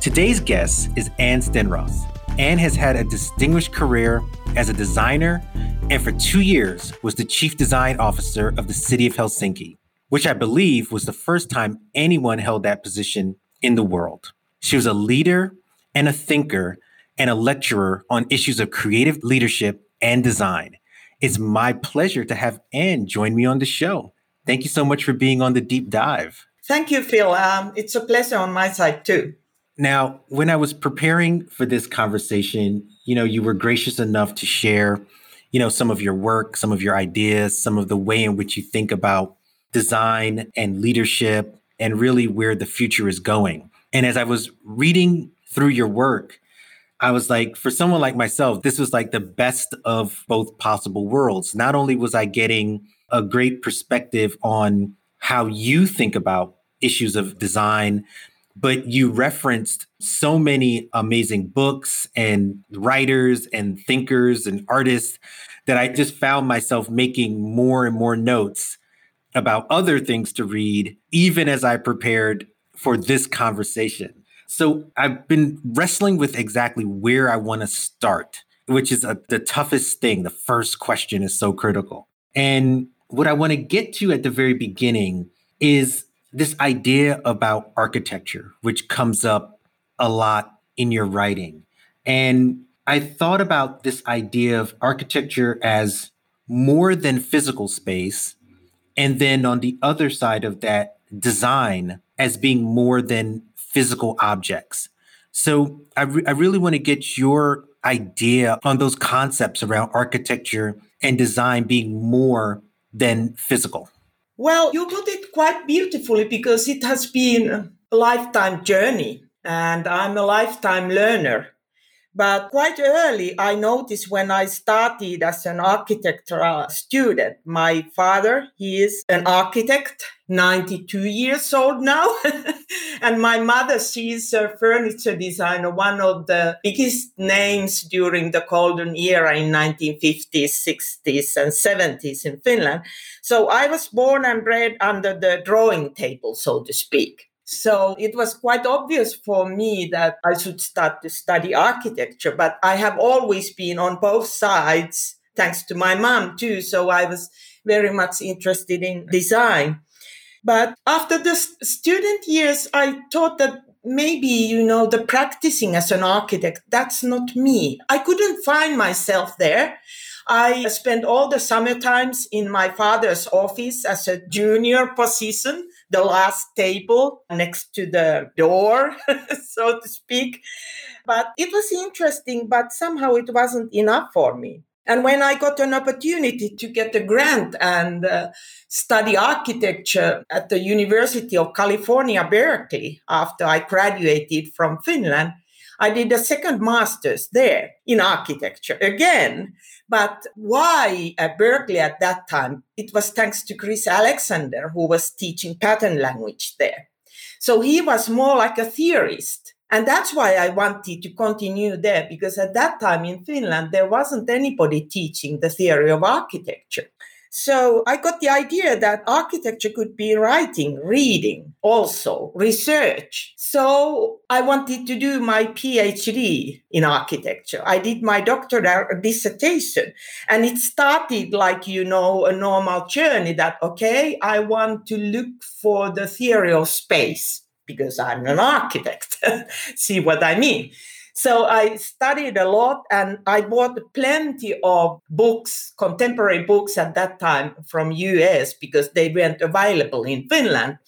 Today's guest is Anne Stenros. Anne has had a distinguished career as a designer and for two years was the chief design officer of the city of Helsinki, which I believe was the first time anyone held that position in the world. She was a leader and a thinker and a lecturer on issues of creative leadership and design. It's my pleasure to have Anne join me on the show. Thank you so much for being on the deep dive. Thank you, Phil. Um, it's a pleasure on my side too. Now, when I was preparing for this conversation, you know, you were gracious enough to share, you know, some of your work, some of your ideas, some of the way in which you think about design and leadership and really where the future is going. And as I was reading through your work, I was like, for someone like myself, this was like the best of both possible worlds. Not only was I getting a great perspective on how you think about issues of design, but you referenced so many amazing books and writers and thinkers and artists that I just found myself making more and more notes about other things to read, even as I prepared for this conversation. So I've been wrestling with exactly where I want to start, which is a, the toughest thing. The first question is so critical. And what I want to get to at the very beginning is this idea about architecture, which comes up a lot in your writing. And I thought about this idea of architecture as more than physical space. And then on the other side of that, design as being more than physical objects. So I, re- I really want to get your idea on those concepts around architecture and design being more than physical. Well, you put it quite beautifully because it has been a lifetime journey and I'm a lifetime learner. But quite early, I noticed when I started as an architectural uh, student, my father, he is an architect, 92 years old now. and my mother, she's a furniture designer, one of the biggest names during the golden era in 1950s, 60s, and 70s in Finland. So I was born and bred under the drawing table, so to speak. So it was quite obvious for me that I should start to study architecture, but I have always been on both sides, thanks to my mom too. So I was very much interested in design. But after the student years, I thought that maybe, you know, the practicing as an architect, that's not me. I couldn't find myself there. I spent all the summer times in my father's office as a junior position the last table next to the door, so to speak. But it was interesting, but somehow it wasn't enough for me. And when I got an opportunity to get a grant and uh, study architecture at the University of California, Berkeley, after I graduated from Finland, I did a second master's there in architecture again. But why at Berkeley at that time? It was thanks to Chris Alexander, who was teaching pattern language there. So he was more like a theorist. And that's why I wanted to continue there, because at that time in Finland, there wasn't anybody teaching the theory of architecture. So I got the idea that architecture could be writing, reading, also research. So I wanted to do my PhD in architecture. I did my doctoral dissertation and it started like, you know, a normal journey that, okay, I want to look for the theory of space because I'm an architect. See what I mean? So I studied a lot and I bought plenty of books, contemporary books at that time from US because they weren't available in Finland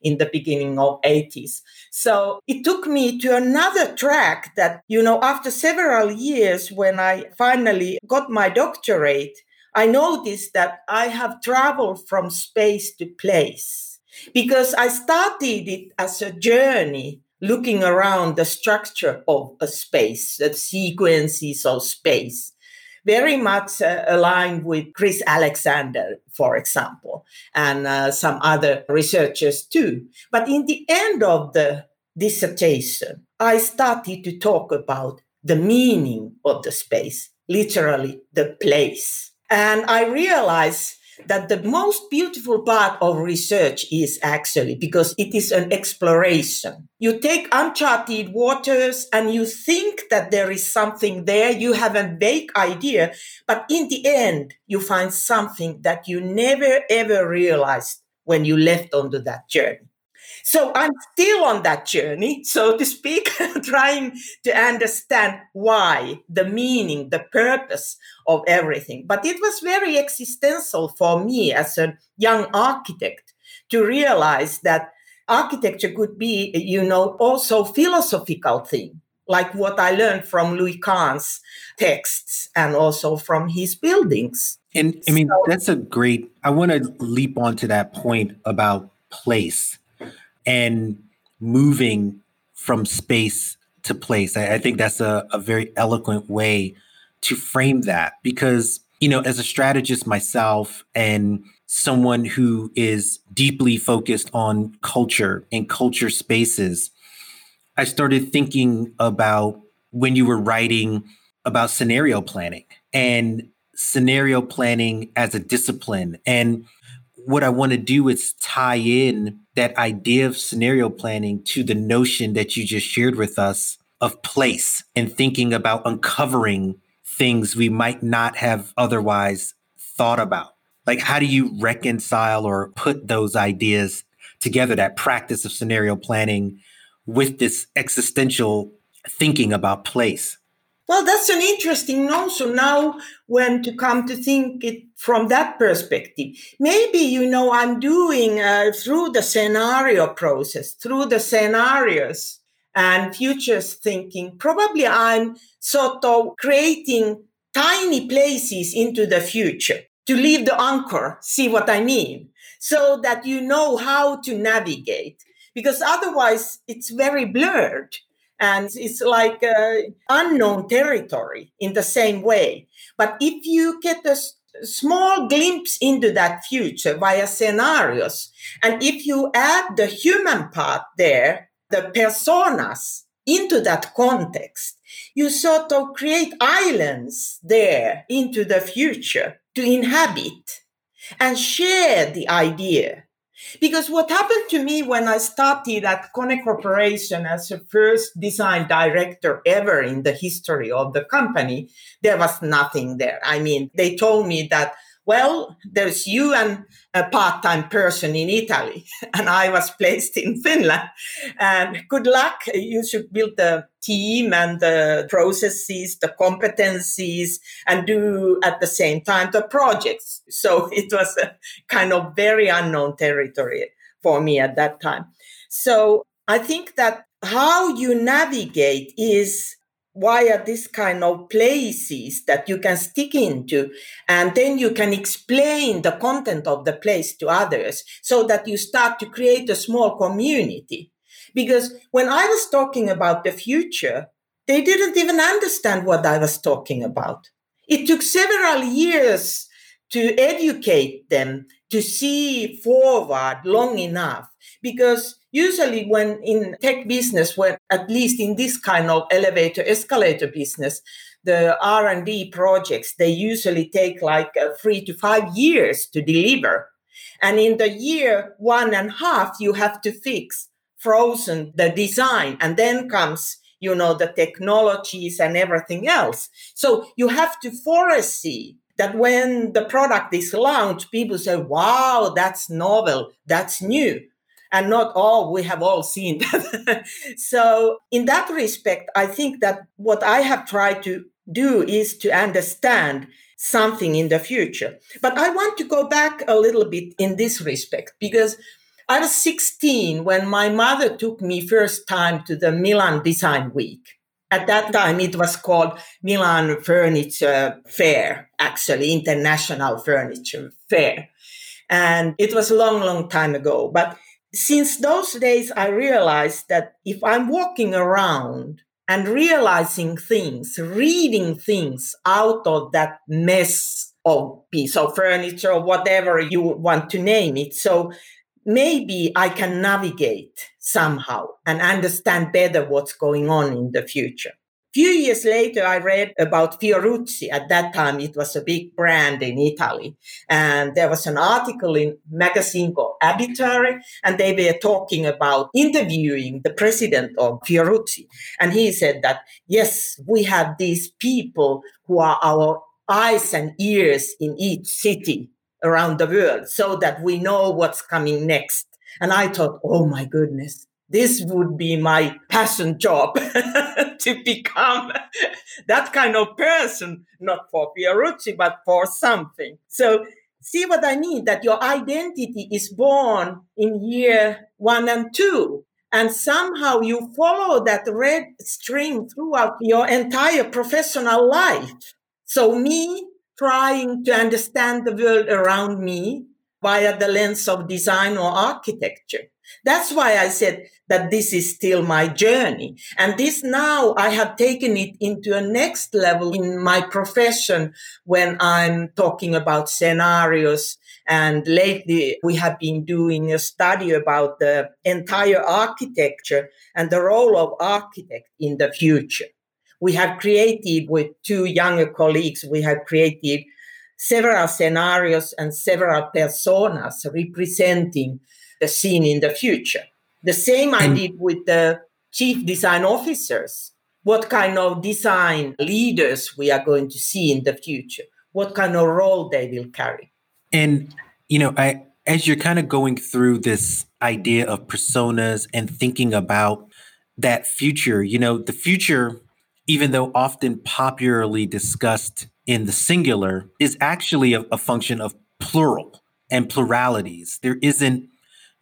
in the beginning of 80s. So it took me to another track that, you know, after several years when I finally got my doctorate, I noticed that I have traveled from space to place because I started it as a journey looking around the structure of a space, the sequences of space. Very much uh, aligned with Chris Alexander, for example, and uh, some other researchers too. But in the end of the dissertation, I started to talk about the meaning of the space, literally the place. And I realized that the most beautiful part of research is actually because it is an exploration. You take uncharted waters and you think that there is something there. You have a vague idea, but in the end, you find something that you never ever realized when you left onto that journey. So I'm still on that journey, so to speak, trying to understand why, the meaning, the purpose of everything. But it was very existential for me as a young architect to realize that architecture could be, you know, also philosophical thing, like what I learned from Louis Kahn's texts and also from his buildings. And I mean, so, that's a great, I want to leap onto that point about place and moving from space to place. I, I think that's a, a very eloquent way to frame that because, you know, as a strategist myself and someone who is deeply focused on culture and culture spaces, I started thinking about when you were writing about scenario planning and scenario planning as a discipline. And what I want to do is tie in that idea of scenario planning to the notion that you just shared with us of place and thinking about uncovering things we might not have otherwise thought about. Like, how do you reconcile or put those ideas together, that practice of scenario planning with this existential thinking about place? Well, that's an interesting notion now when to come to think it from that perspective. Maybe, you know, I'm doing uh, through the scenario process, through the scenarios and futures thinking, probably I'm sort of creating tiny places into the future to leave the anchor, see what I mean, so that you know how to navigate. Because otherwise it's very blurred and it's like uh, unknown territory in the same way. But if you get a small glimpse into that future via scenarios, and if you add the human part there, the personas into that context, you sort of create islands there into the future to inhabit and share the idea because what happened to me when I started at Kone Corporation as the first design director ever in the history of the company, there was nothing there. I mean, they told me that well, there's you and a part time person in Italy, and I was placed in Finland. And good luck. You should build the team and the processes, the competencies, and do at the same time the projects. So it was a kind of very unknown territory for me at that time. So I think that how you navigate is via this kind of places that you can stick into? And then you can explain the content of the place to others so that you start to create a small community. Because when i was talking about the future they didn't even understand what i was talking about. It took several years to educate them to see forward long enough because usually when in tech business when at least in this kind of elevator escalator business the r&d projects they usually take like uh, three to five years to deliver. And in the year one and a half you have to fix frozen the design and then comes you know the technologies and everything else. So you have to foresee that when the product is launched people say wow that's novel that's new and not all we have all seen. That so in that respect i think that what i have tried to do is to understand something in the future. But i want to go back a little bit in this respect because i was 16 when my mother took me first time to the milan design week. At that time it was called milan furniture fair actually international furniture fair. And it was a long long time ago. But since those days, I realized that if I'm walking around and realizing things, reading things out of that mess of piece of furniture or whatever you want to name it. So maybe I can navigate somehow and understand better what's going on in the future. Few years later, I read about Fiorucci. At that time, it was a big brand in Italy. And there was an article in magazine called Abitare, and they were talking about interviewing the president of Fiorucci. And he said that, yes, we have these people who are our eyes and ears in each city around the world so that we know what's coming next. And I thought, oh my goodness, this would be my passion job to become that kind of person, not for Fiorucci, but for something. So see what I mean? That your identity is born in year one and two. And somehow you follow that red string throughout your entire professional life. So me trying to understand the world around me via the lens of design or architecture. That's why I said that this is still my journey. And this now I have taken it into a next level in my profession when I'm talking about scenarios. And lately we have been doing a study about the entire architecture and the role of architect in the future. We have created with two younger colleagues, we have created several scenarios and several personas representing the scene in the future. The same I did with the chief design officers. What kind of design leaders we are going to see in the future? What kind of role they will carry? And you know, I as you're kind of going through this idea of personas and thinking about that future, you know, the future, even though often popularly discussed in the singular, is actually a, a function of plural and pluralities. There isn't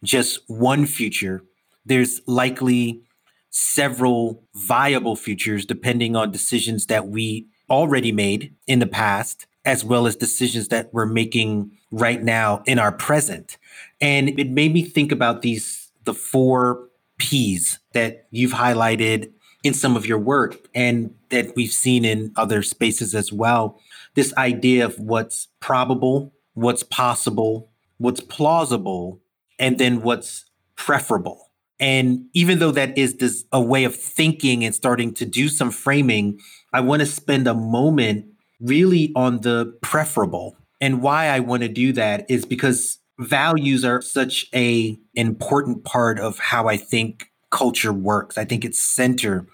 just one future. There's likely several viable futures depending on decisions that we already made in the past, as well as decisions that we're making right now in our present. And it made me think about these, the four P's that you've highlighted in some of your work and that we've seen in other spaces as well. This idea of what's probable, what's possible, what's plausible, and then what's preferable. And even though that is this, a way of thinking and starting to do some framing, I want to spend a moment really on the preferable. And why I want to do that is because values are such a important part of how I think culture works. I think it's center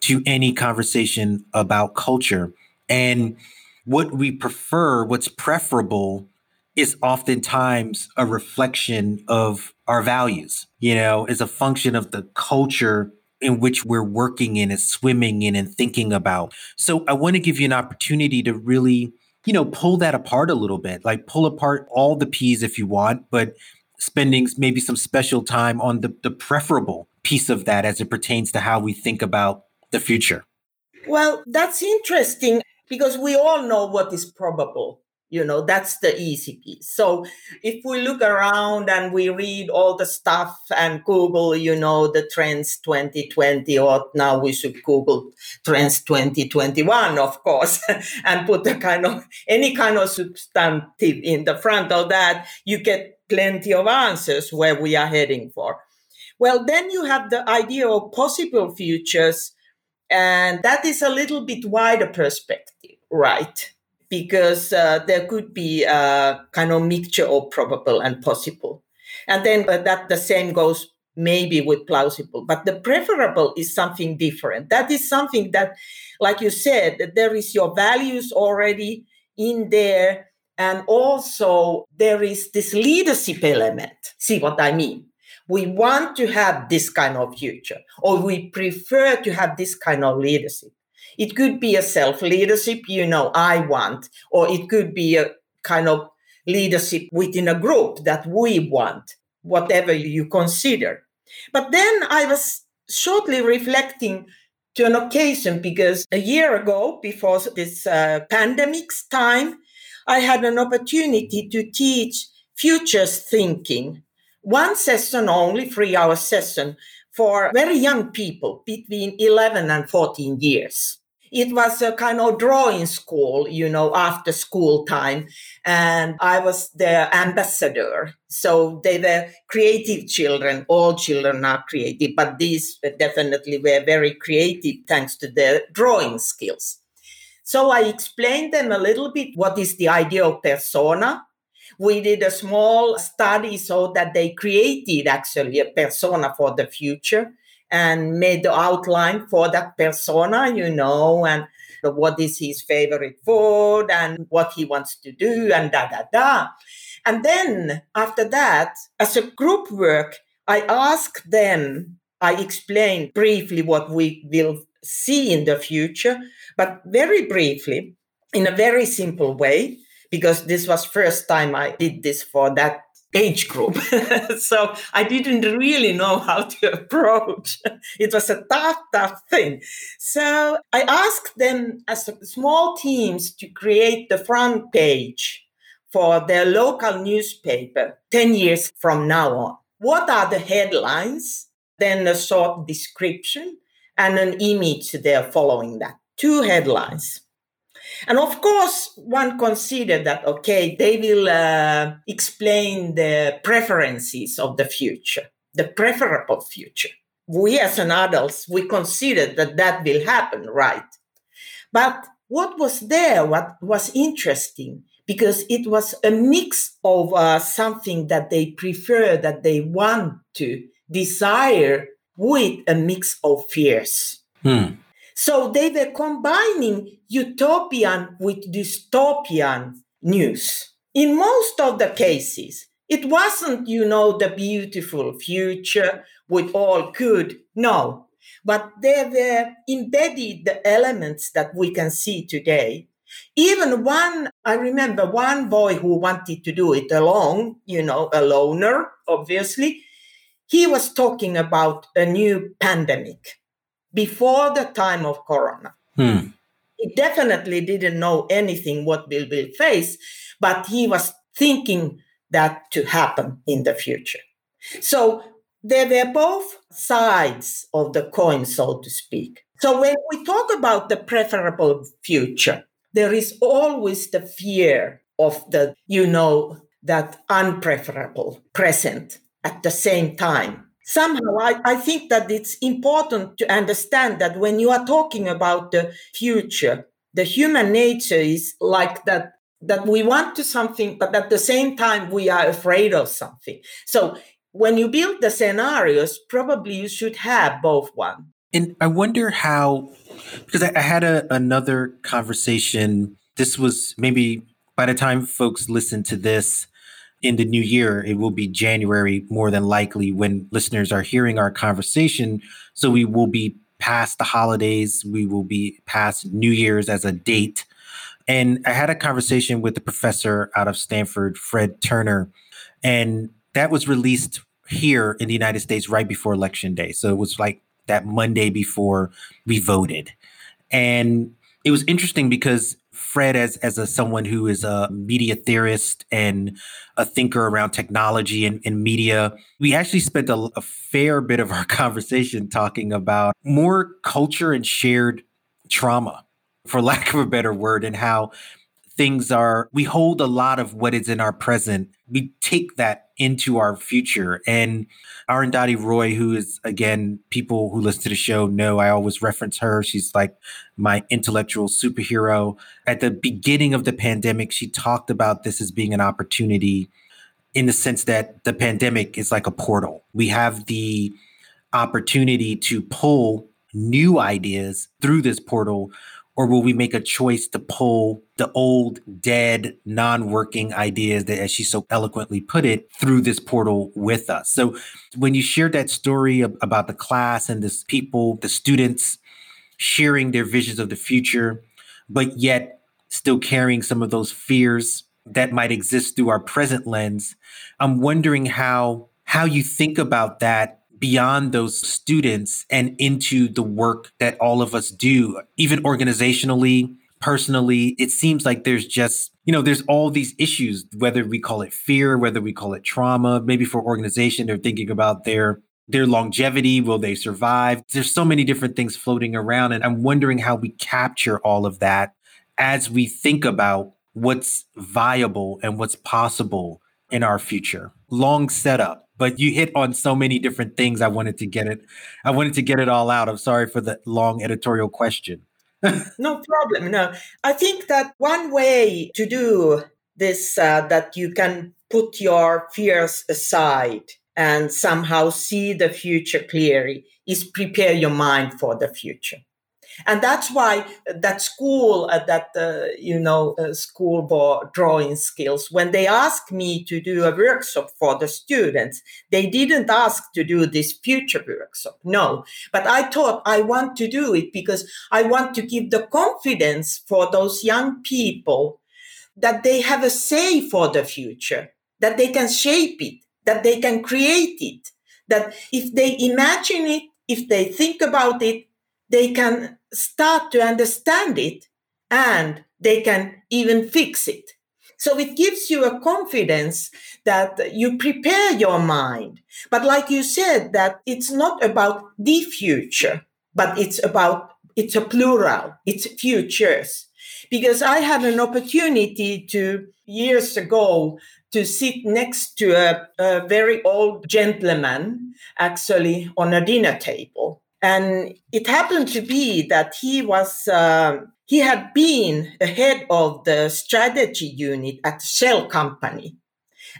to any conversation about culture. And what we prefer, what's preferable, is oftentimes a reflection of our values, you know, is a function of the culture in which we're working in and swimming in and thinking about. So I want to give you an opportunity to really, you know, pull that apart a little bit, like pull apart all the P's if you want, but spending maybe some special time on the, the preferable piece of that as it pertains to how we think about the future. Well, that's interesting because we all know what is probable you know that's the easy piece. So if we look around and we read all the stuff and google you know the trends 2020 or now we should google trends 2021 of course and put a kind of any kind of substantive in the front of that you get plenty of answers where we are heading for. Well then you have the idea of possible futures and that is a little bit wider perspective right because uh, there could be a kind of mixture of probable and possible. And then uh, that the same goes maybe with plausible, but the preferable is something different. That is something that, like you said, that there is your values already in there. And also there is this leadership element. See what I mean? We want to have this kind of future, or we prefer to have this kind of leadership. It could be a self leadership, you know, I want, or it could be a kind of leadership within a group that we want, whatever you consider. But then I was shortly reflecting to an occasion because a year ago, before this uh, pandemic's time, I had an opportunity to teach futures thinking one session only, three hour session for very young people between 11 and 14 years. It was a kind of drawing school, you know, after school time. And I was the ambassador. So they were creative children. All children are creative, but these definitely were very creative thanks to their drawing skills. So I explained them a little bit what is the idea of persona, we did a small study so that they created actually a persona for the future and made the outline for that persona, you know, and what is his favorite food and what he wants to do and da da da. And then after that, as a group work, I asked them, I explained briefly what we will see in the future, but very briefly, in a very simple way because this was first time I did this for that age group. so I didn't really know how to approach. It was a tough, tough thing. So I asked them as small teams to create the front page for their local newspaper 10 years from now on. What are the headlines? Then a short description and an image there following that. Two headlines. And of course, one considered that, okay, they will uh, explain the preferences of the future, the preferable future. We as an adults, we considered that that will happen, right? But what was there, what was interesting, because it was a mix of uh, something that they prefer, that they want to desire with a mix of fears. Hmm. So they were combining utopian with dystopian news. In most of the cases, it wasn't, you know, the beautiful future with all good. No, but there were embedded the elements that we can see today. Even one, I remember one boy who wanted to do it alone, you know, a loner, obviously. He was talking about a new pandemic before the time of Corona. Hmm. He definitely didn't know anything what we will face, but he was thinking that to happen in the future. So there were both sides of the coin, so to speak. So when we talk about the preferable future, there is always the fear of the, you know, that unpreferable present at the same time somehow I, I think that it's important to understand that when you are talking about the future the human nature is like that that we want to something but at the same time we are afraid of something. So when you build the scenarios probably you should have both one. And i wonder how because i, I had a, another conversation. This was maybe by the time folks listen to this in the new year, it will be January more than likely when listeners are hearing our conversation. So we will be past the holidays, we will be past New Year's as a date. And I had a conversation with the professor out of Stanford, Fred Turner, and that was released here in the United States right before Election Day. So it was like that Monday before we voted. And it was interesting because Fred as as a someone who is a media theorist and a thinker around technology and, and media. We actually spent a, a fair bit of our conversation talking about more culture and shared trauma, for lack of a better word, and how things are we hold a lot of what is in our present. We take that into our future. And arundhati roy who is again people who listen to the show know i always reference her. She's like my intellectual superhero. At the beginning of the pandemic she talked about this as being an opportunity in the sense that the pandemic is like a portal. We have the opportunity to pull new ideas through this portal or will we make a choice to pull the old, dead, non working ideas that, as she so eloquently put it, through this portal with us? So, when you shared that story about the class and this people, the students sharing their visions of the future, but yet still carrying some of those fears that might exist through our present lens, I'm wondering how how you think about that beyond those students and into the work that all of us do, even organizationally, personally, it seems like there's just, you know, there's all these issues, whether we call it fear, whether we call it trauma, maybe for organization, they're thinking about their their longevity, will they survive? There's so many different things floating around. And I'm wondering how we capture all of that as we think about what's viable and what's possible in our future. Long setup, but you hit on so many different things. I wanted to get it. I wanted to get it all out. I'm sorry for the long editorial question. no problem. No, I think that one way to do this uh, that you can put your fears aside and somehow see the future clearly is prepare your mind for the future and that's why that school uh, that uh, you know uh, school drawing skills when they asked me to do a workshop for the students they didn't ask to do this future workshop no. But i thought i want to do it because i want to give the confidence for those young people that they have a say for the future that they can shape it that they can create it that if they imagine it if they think about it they can start to understand it and they can even fix it. So it gives you a confidence that you prepare your mind. But like you said, that it's not about the future, but it's about, it's a plural, it's futures. Because I had an opportunity to years ago to sit next to a, a very old gentleman actually on a dinner table and it happened to be that he was, uh, he had been the head of the strategy unit at Shell Company.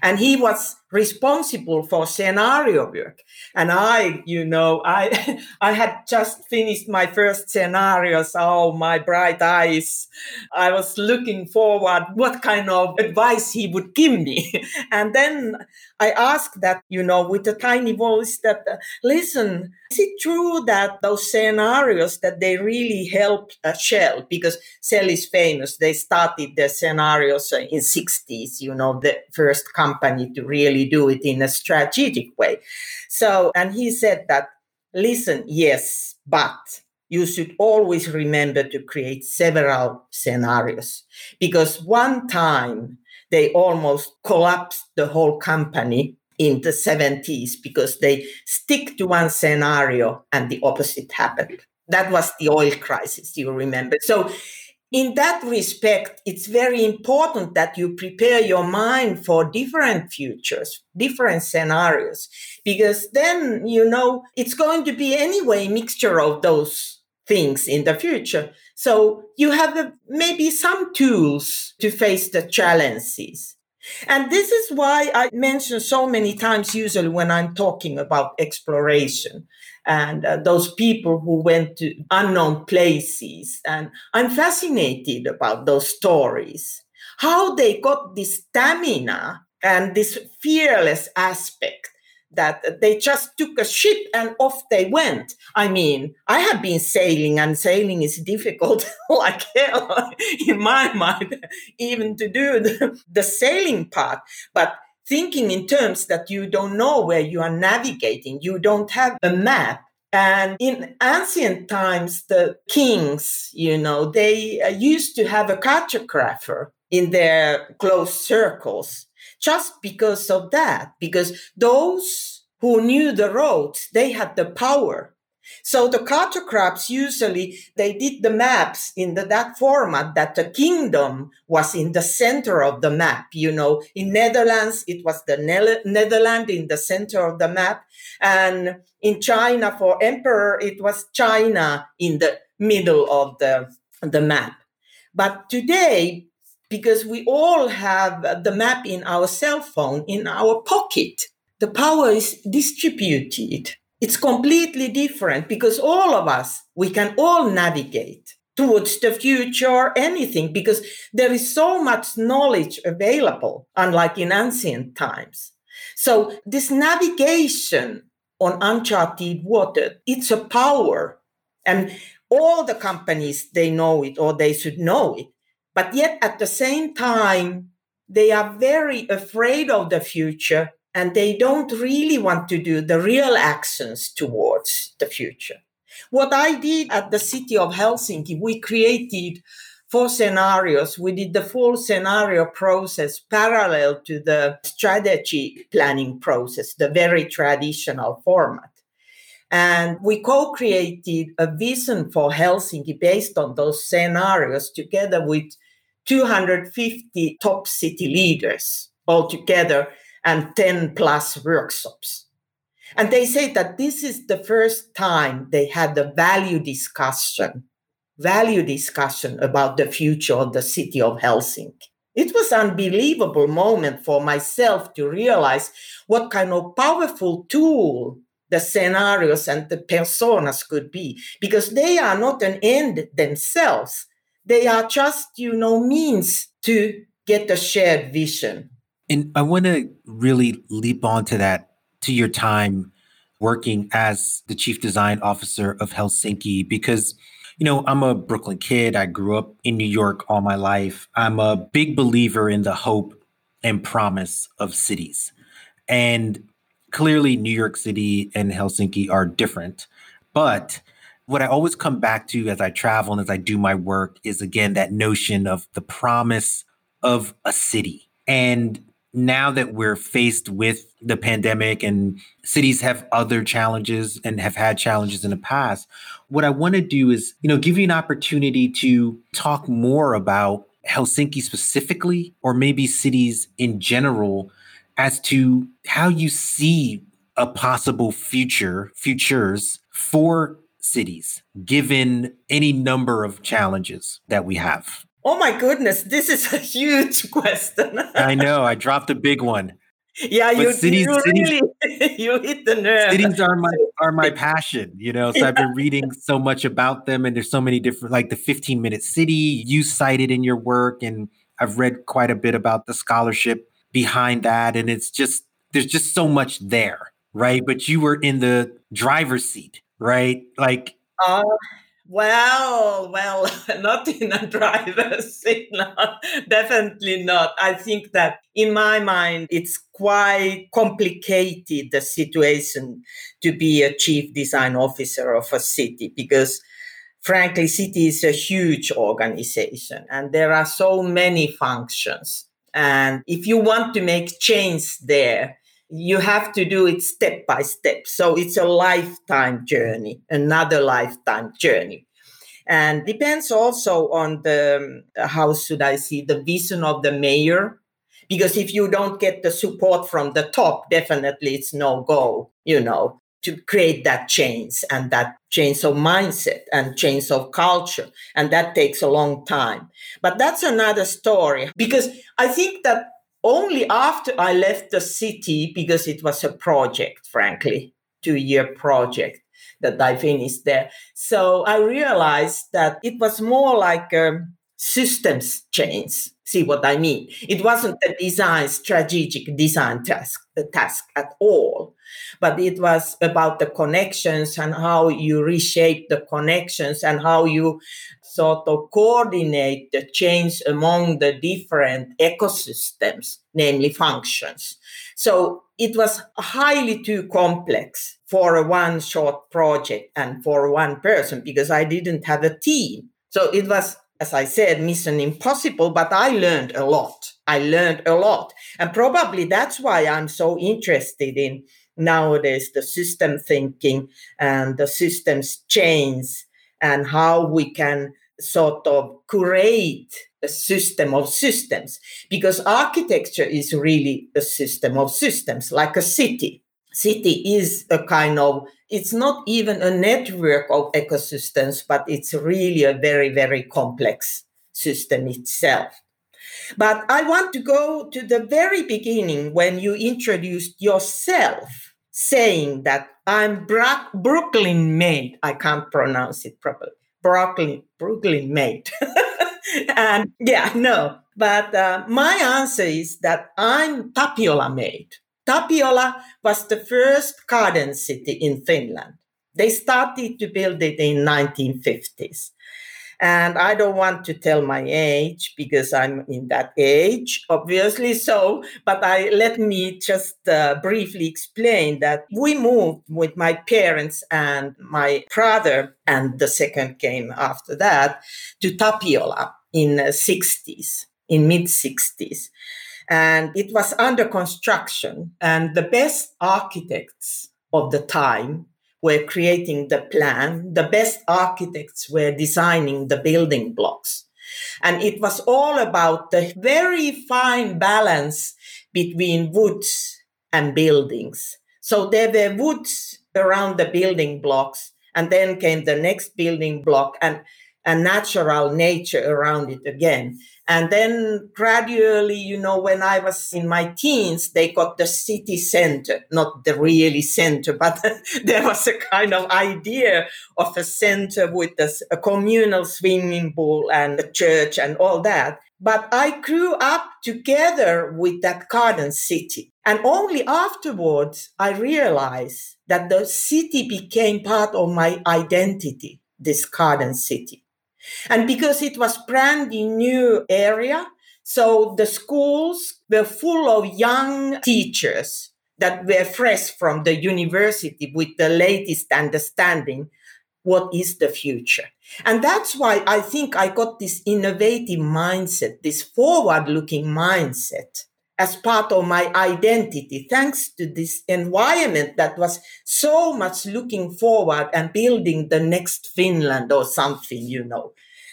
And he was responsible for scenario work. And I, you know, I, I had just finished my first scenarios. Oh, my bright eyes. I was looking forward what kind of advice he would give me. And then I asked that, you know, with a tiny voice that, uh, listen, is it true that those scenarios that they really helped uh, Shell because Shell is famous. They started their scenarios in 60s, you know, the first company to really do it in a strategic way. So, and he said that, listen, yes, but you should always remember to create several scenarios because one time they almost collapsed the whole company in the 70s because they stick to one scenario and the opposite happened. That was the oil crisis, you remember. So in that respect, it's very important that you prepare your mind for different futures, different scenarios, because then, you know, it's going to be anyway mixture of those things in the future. So you have a, maybe some tools to face the challenges. And this is why I mention so many times, usually when I'm talking about exploration and uh, those people who went to unknown places. And I'm fascinated about those stories, how they got this stamina and this fearless aspect that they just took a ship and off they went. I mean, I have been sailing, and sailing is difficult, like hell, in my mind, even to do the, the sailing part. But thinking in terms that you don't know where you are navigating, you don't have a map. And in ancient times, the kings, you know, they uh, used to have a cartographer in their close circles just because of that, because those who knew the roads, they had the power so the cartographs usually they did the maps in the, that format that the kingdom was in the center of the map. You know, in Netherlands it was the ne- Netherlands in the center of the map, and in China for emperor it was China in the middle of the the map. But today, because we all have the map in our cell phone in our pocket, the power is distributed it's completely different because all of us, we can all navigate towards the future or anything because there is so much knowledge available, unlike in ancient times. So this navigation on uncharted water, it's a power. And all the companies, they know it or they should know it. But yet at the same time, they are very afraid of the future and they don't really want to do the real actions towards the future. What I did at the city of Helsinki, we created four scenarios. We did the full scenario process parallel to the strategy planning process, the very traditional format. And we co created a vision for Helsinki based on those scenarios together with 250 top city leaders altogether and 10 plus workshops. And they say that this is the first time they had the value discussion, value discussion about the future of the city of Helsinki. It was unbelievable moment for myself to realize what kind of powerful tool the scenarios and the personas could be because they are not an end themselves they are just you know means to get a shared vision and i want to really leap onto that to your time working as the chief design officer of helsinki because you know i'm a brooklyn kid i grew up in new york all my life i'm a big believer in the hope and promise of cities and clearly New York City and Helsinki are different. But what I always come back to as I travel and as I do my work is again that notion of the promise of a city. And now that we're faced with the pandemic and cities have other challenges and have had challenges in the past, what I want to do is, you know, give you an opportunity to talk more about Helsinki specifically or maybe cities in general as to how you see a possible future, futures for cities, given any number of challenges that we have. Oh my goodness, this is a huge question. I know, I dropped a big one. Yeah, you, cities, you cities, really you hit the nerve. Cities are my are my passion, you know. So yeah. I've been reading so much about them, and there's so many different, like the 15 minute city you cited in your work, and I've read quite a bit about the scholarship behind that. And it's just, there's just so much there, right? But you were in the driver's seat, right? Like, uh, well, well, not in a driver's seat, no, definitely not. I think that in my mind, it's quite complicated, the situation to be a chief design officer of a city because frankly, city is a huge organization and there are so many functions. And if you want to make change there, you have to do it step by step. So it's a lifetime journey, another lifetime journey. And depends also on the, um, how should I see, the vision of the mayor. Because if you don't get the support from the top, definitely it's no go, you know to create that change and that change of mindset and change of culture. And that takes a long time. But that's another story because I think that only after I left the city, because it was a project, frankly, two year project that I finished there. So I realized that it was more like a systems change. See what I mean? It wasn't a design, strategic design task, task at all but it was about the connections and how you reshape the connections and how you sort of coordinate the change among the different ecosystems, namely functions. So it was highly too complex for a one short project and for one person because I didn't have a team. So it was, as I said, mission impossible, but I learned a lot. I learned a lot. And probably that's why I'm so interested in nowadays the system thinking and the systems change and how we can sort of create a system of systems because architecture is really a system of systems like a city city is a kind of it's not even a network of ecosystems but it's really a very very complex system itself but I want to go to the very beginning when you introduced yourself, saying that I'm Bra- Brooklyn made. I can't pronounce it properly. Brooklyn, Brooklyn made. and yeah, no. But uh, my answer is that I'm Tapiola made. Tapiola was the first garden city in Finland. They started to build it in 1950s. And I don't want to tell my age because I'm in that age, obviously. So, but I let me just uh, briefly explain that we moved with my parents and my brother, and the second came after that to Tapiola. in the 60s, in mid 60s. And it was under construction. And the best architects of the time were creating the plan. The best architects were designing the building blocks. And it was all about the very fine balance between woods and buildings. So there were woods around the building blocks, and then came the next building block and a natural nature around it again. And then gradually, you know, when I was in my teens, they got the city center, not the really center, but there was a kind of idea of a center with a communal swimming pool and a church and all that. But I grew up together with that garden city. And only afterwards, I realized that the city became part of my identity, this garden city. And because it was brand new area, so the schools were full of young teachers that were fresh from the university with the latest understanding what is the future. And that's why I think I got this innovative mindset, this forward looking mindset as part of my identity, thanks to this environment that was so much looking forward and building the next Finland or something, you know.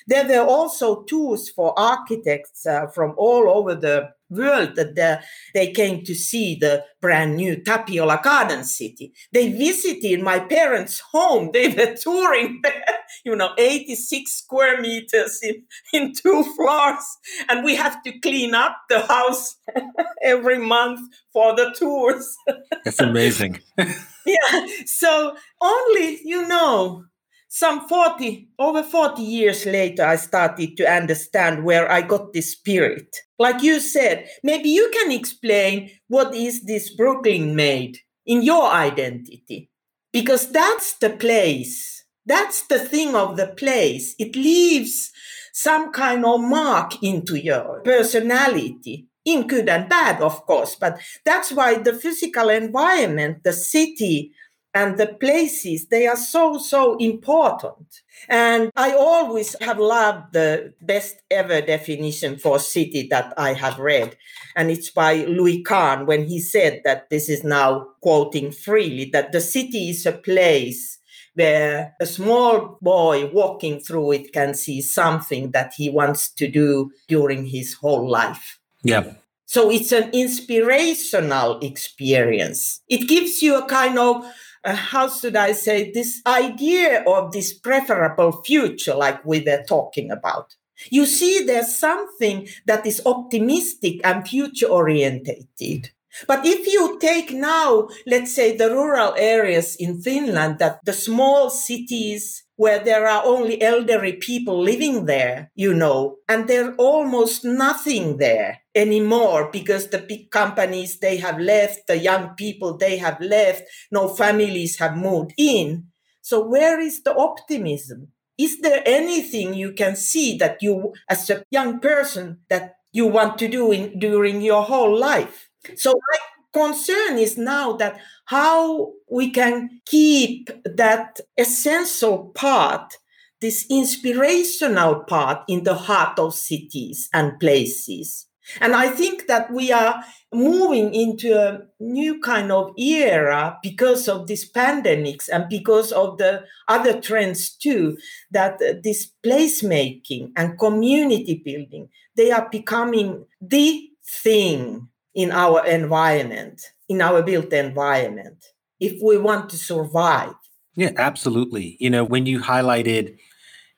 There were also tools for architects uh, from all over the world that the, they came to see the brand new Tapiola Garden City. They visited my parents' home. They were touring there, you know, 86 square meters in, in two floors. And we have to clean up the house every month for the tours. That's amazing. yeah. So only, you know, some 40 over 40 years later i started to understand where i got this spirit. Like you said maybe you can explain what is this brooklyn made in your identity? Because that's the place that's the thing of the place. It leaves some kind of mark into your personality in good and bad of course but that's why the physical environment the city and the places they are so so important. And i always have loved the best ever definition for city that i have read. And it's by louis kahn when he said that this is now quoting freely that the city is a place where a small boy walking through it can see something that he wants to do during his whole life. Yeah. So it's an inspirational experience. It gives you a kind of uh, how should I say, this idea of this preferable future, like we were talking about. You see, there's something that is optimistic and future orientated. But if you take now, let's say the rural areas in Finland, that the small cities where there are only elderly people living there, you know, and there's almost nothing there anymore because the big companies they have left, the young people they have left, no families have moved in. So where is the optimism? Is there anything you can see that you, as a young person, that you want to do in, during your whole life? So my concern is now that how we can keep that essential part, this inspirational part in the heart of cities and places. And I think that we are moving into a new kind of era because of these pandemics and because of the other trends too, that this placemaking and community building, they are becoming the thing in our environment, in our built environment, if we want to survive. Yeah, absolutely. You know, when you highlighted,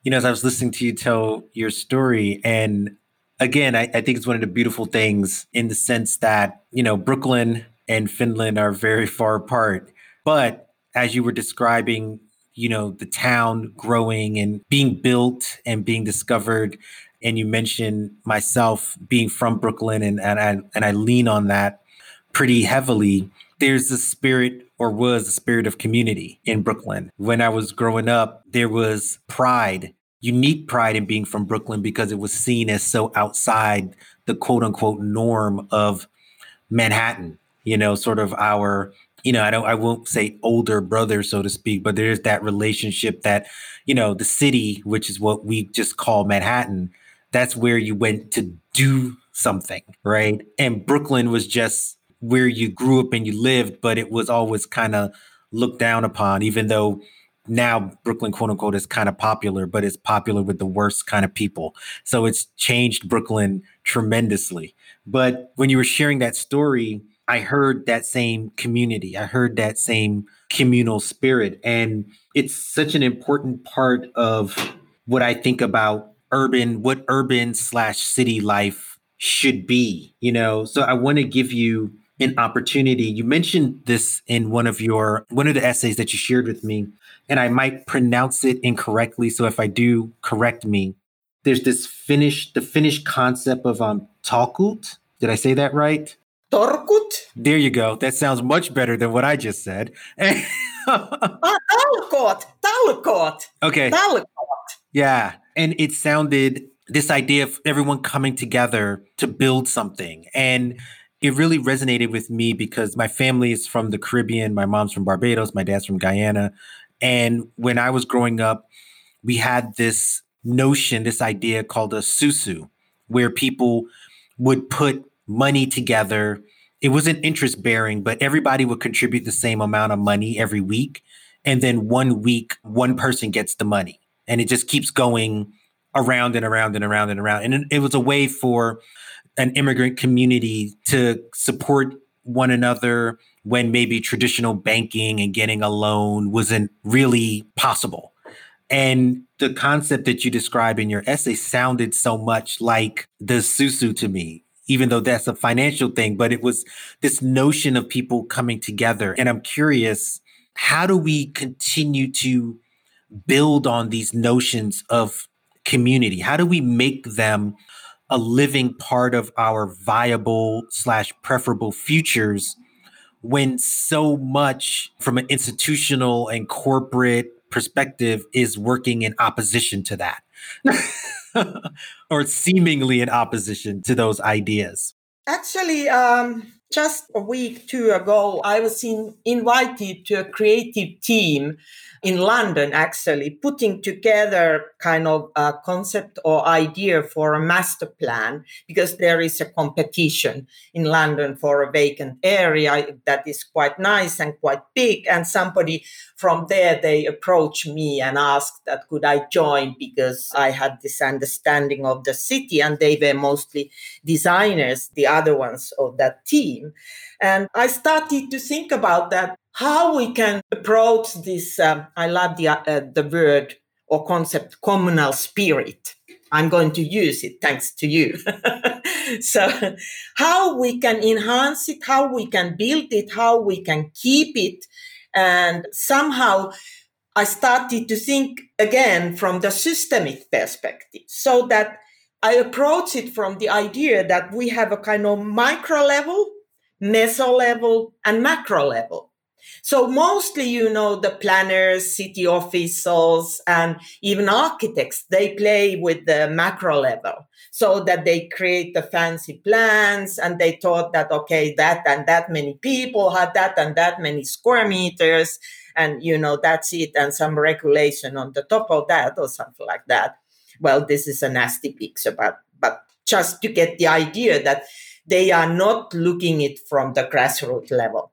you know, as I was listening to you tell your story, and again, I, I think it's one of the beautiful things in the sense that, you know, Brooklyn and Finland are very far apart. But as you were describing, you know, the town growing and being built and being discovered, and you mentioned myself being from Brooklyn, and and I and I lean on that pretty heavily. There's a spirit, or was a spirit of community in Brooklyn. When I was growing up, there was pride, unique pride in being from Brooklyn because it was seen as so outside the quote unquote norm of Manhattan. You know, sort of our you know, I don't, I won't say older brother, so to speak, but there's that relationship that, you know, the city, which is what we just call Manhattan, that's where you went to do something, right? And Brooklyn was just where you grew up and you lived, but it was always kind of looked down upon, even though now Brooklyn, quote unquote, is kind of popular, but it's popular with the worst kind of people. So it's changed Brooklyn tremendously. But when you were sharing that story, I heard that same community. I heard that same communal spirit. And it's such an important part of what I think about urban, what urban slash city life should be, you know? So I want to give you an opportunity. You mentioned this in one of your one of the essays that you shared with me, and I might pronounce it incorrectly. So if I do, correct me. There's this Finnish, the Finnish concept of um talkut. Did I say that right? Torkut. There you go. That sounds much better than what I just said. ah, talkot. Talkot. Okay. Talkot. Yeah. And it sounded this idea of everyone coming together to build something. And it really resonated with me because my family is from the Caribbean. My mom's from Barbados, my dad's from Guyana. And when I was growing up, we had this notion, this idea called a susu, where people would put money together. It wasn't interest bearing, but everybody would contribute the same amount of money every week. And then one week, one person gets the money. And it just keeps going around and around and around and around. And it, it was a way for an immigrant community to support one another when maybe traditional banking and getting a loan wasn't really possible. And the concept that you describe in your essay sounded so much like the susu to me, even though that's a financial thing, but it was this notion of people coming together. And I'm curious, how do we continue to build on these notions of community? How do we make them a living part of our viable slash preferable futures when so much from an institutional and corporate perspective is working in opposition to that or seemingly in opposition to those ideas actually um, just a week two ago i was in, invited to a creative team in London, actually, putting together kind of a concept or idea for a master plan because there is a competition in London for a vacant area that is quite nice and quite big. And somebody from there, they approached me and asked that could I join because I had this understanding of the city and they were mostly designers, the other ones of that team. And I started to think about that how we can approach this um, i love the, uh, the word or concept communal spirit i'm going to use it thanks to you so how we can enhance it how we can build it how we can keep it and somehow i started to think again from the systemic perspective so that i approach it from the idea that we have a kind of micro level meso level and macro level so mostly, you know, the planners, city officials, and even architects, they play with the macro level so that they create the fancy plans and they thought that, okay, that and that many people had that and that many square meters. And, you know, that's it. And some regulation on the top of that or something like that. Well, this is a nasty picture, but, but just to get the idea that they are not looking it from the grassroots level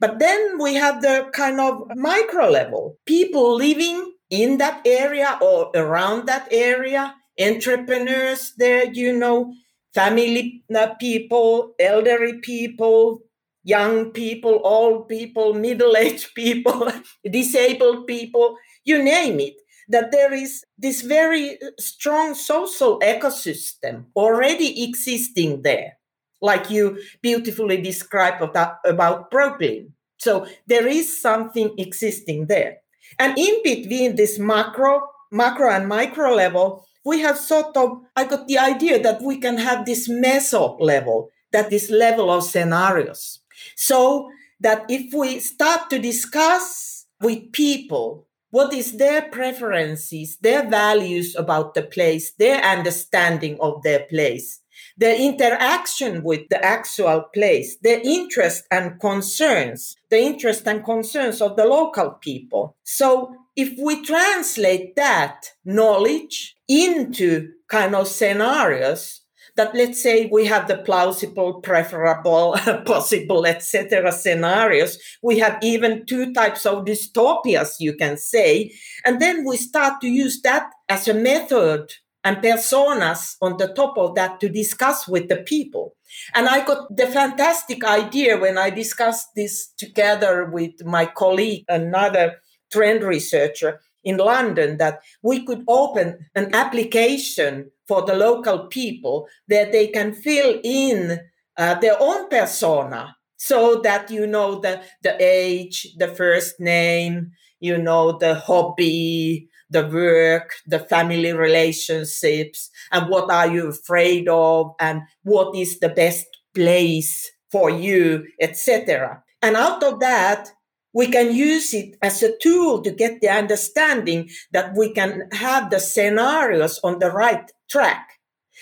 but then we have the kind of micro level people living in that area or around that area, entrepreneurs there, you know, family uh, people, elderly people, young people, old people, middle aged people, disabled people, you name it. That there is this very strong social ecosystem already existing there like you beautifully described about, about Brooklyn. So there is something existing there. And in between this macro, macro and micro level, we have sort of, I got the idea that we can have this meso level, that is level of scenarios. So that if we start to discuss with people what is their preferences, their values about the place, their understanding of their place, the interaction with the actual place, the interest and concerns, the interest and concerns of the local people. So if we translate that knowledge into kind of scenarios that let's say we have the plausible preferable possible etc scenarios we have even two types of dystopias you can say and then we start to use that as a method and personas on the top of that to discuss with the people. And i got the fantastic idea when i discussed this together with my colleague another trend researcher in London that we could open an application for the local people that they can fill in uh, their own persona. So that you know the, the age, the first name, you know, the hobby, the work, the family relationships, and what are you afraid of, and what is the best place for you, etc. And out of that, we can use it as a tool to get the understanding that we can have the scenarios on the right track.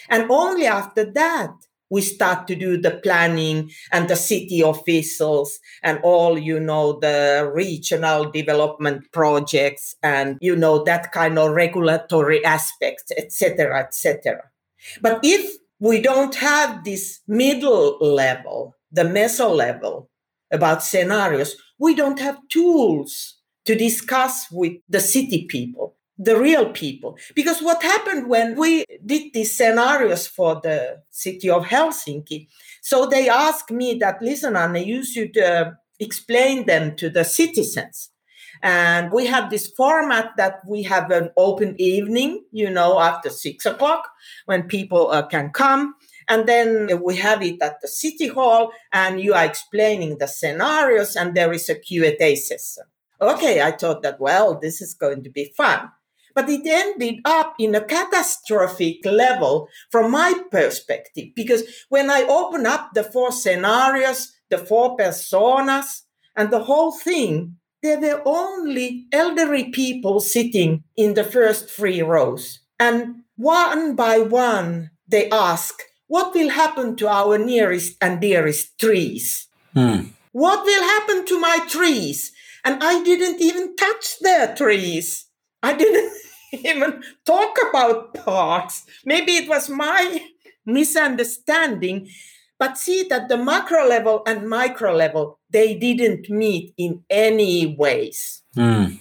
And only after that, we start to do the planning and the city officials and all, you know, the regional development projects and, you know, that kind of regulatory aspects, etc., etc. But if we don't have this middle level, the meso level about scenarios, we don't have tools to discuss with the city people, the real people. Because what happened when we did these scenarios for the city of Helsinki, so they asked me that, listen, Anne, you should uh, explain them to the citizens. And we have this format that we have an open evening, you know, after six o'clock when people uh, can come. And then we have it at the city hall and you are explaining the scenarios and there is a Q&A session. Okay, I thought that, well, this is going to be fun. But it ended up in a catastrophic level from my perspective, because when I open up the four scenarios, the four personas, and the whole thing, there were only elderly people sitting in the first three rows. And one by one, they ask, what will happen to our nearest and dearest trees? Hmm. What will happen to my trees? And I didn't even touch their trees. I didn't even talk about parks. Maybe it was my misunderstanding. But see that the macro level and micro level, they didn't meet in any ways. Mm.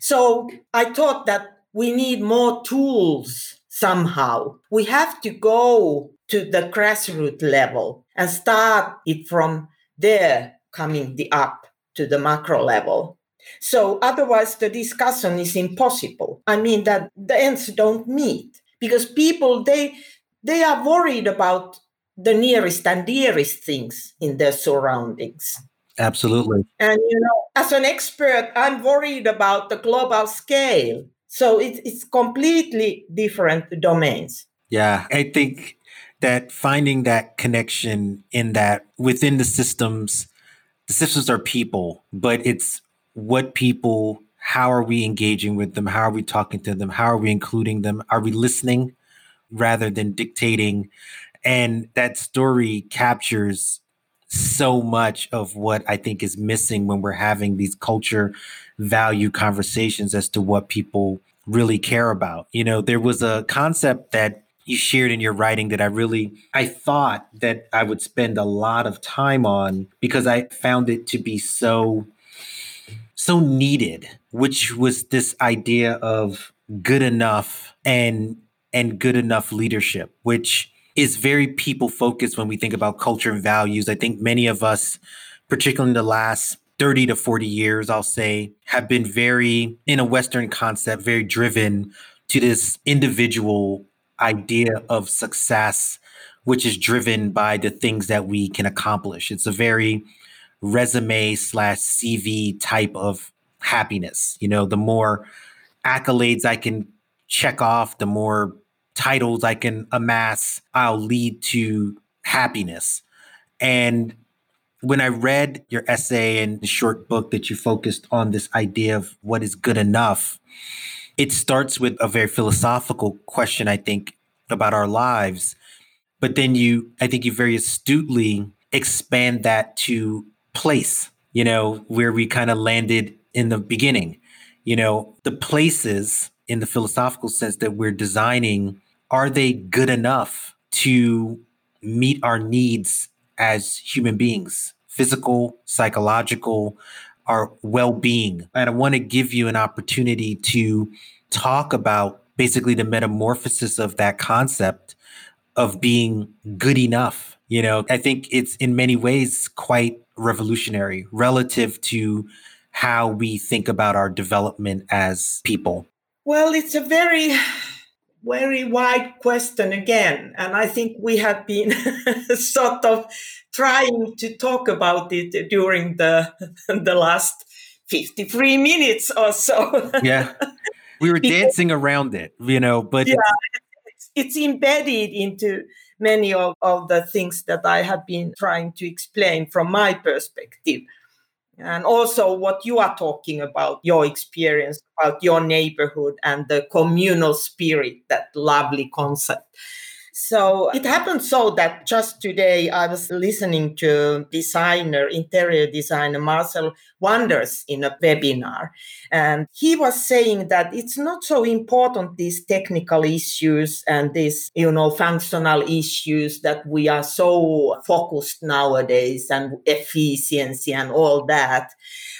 So I thought that we need more tools somehow. We have to go to the grassroots level and start it from there coming the up to the macro level. So otherwise the discussion is impossible. I mean that the ends don't meet because people they they are worried about the nearest and dearest things in their surroundings. Absolutely. And you know, as an expert, I'm worried about the global scale. So it, it's completely different domains. Yeah, I think that finding that connection in that within the systems, the systems are people, but it's what people, how are we engaging with them? How are we talking to them? How are we including them? Are we listening rather than dictating? And that story captures so much of what I think is missing when we're having these culture value conversations as to what people really care about. You know, there was a concept that you shared in your writing that I really I thought that I would spend a lot of time on because I found it to be so so needed, which was this idea of good enough and and good enough leadership, which is very people focused when we think about culture and values. I think many of us, particularly in the last 30 to 40 years, I'll say, have been very, in a Western concept, very driven to this individual idea of success, which is driven by the things that we can accomplish. It's a very resume slash CV type of happiness. You know, the more accolades I can check off, the more titles I can amass, I'll lead to happiness. And when I read your essay and the short book that you focused on this idea of what is good enough, it starts with a very philosophical question, I think, about our lives. But then you, I think you very astutely expand that to place, you know, where we kind of landed in the beginning. you know, the places in the philosophical sense that we're designing, are they good enough to meet our needs as human beings? Physical, psychological, our well being. And I want to give you an opportunity to talk about basically the metamorphosis of that concept of being good enough. You know, I think it's in many ways quite revolutionary relative to how we think about our development as people. Well, it's a very very wide question again and i think we have been sort of trying to talk about it during the the last 53 minutes or so. Yeah. We were dancing around it, you know, but yeah, it's, it's embedded into many of, of the things that I have been trying to explain from my perspective. And also what you are talking about, your experience about your neighborhood and the communal spirit, that lovely concept. So it happened so that just today I was listening to designer, interior designer Marcel Wanders in a webinar. And he was saying that it's not so important, these technical issues and these, you know, functional issues that we are so focused nowadays and efficiency and all that.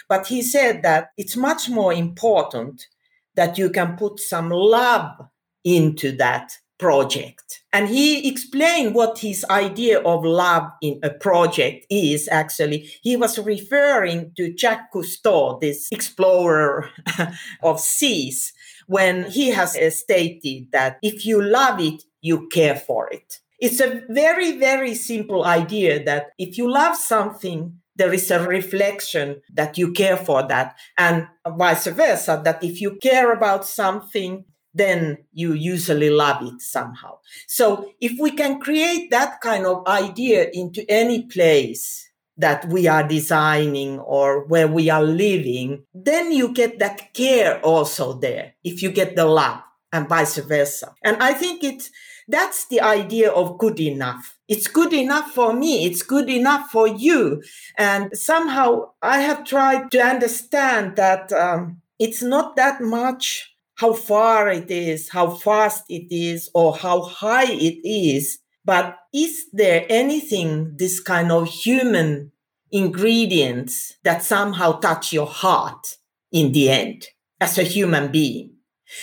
But he said that it's much more important that you can put some love into that project. And he explained what his idea of love in a project is actually. He was referring to Jacques Cousteau, this explorer of seas, when he has stated that if you love it, you care for it. It's a very, very simple idea that if you love something, there is a reflection that you care for that, and vice versa, that if you care about something, then you usually love it somehow. So if we can create that kind of idea into any place that we are designing or where we are living, then you get that care also there. If you get the love and vice versa. And I think it's, that's the idea of good enough. It's good enough for me. It's good enough for you. And somehow I have tried to understand that um, it's not that much how far it is, how fast it is, or how high it is. But is there anything, this kind of human ingredients that somehow touch your heart in the end as a human being?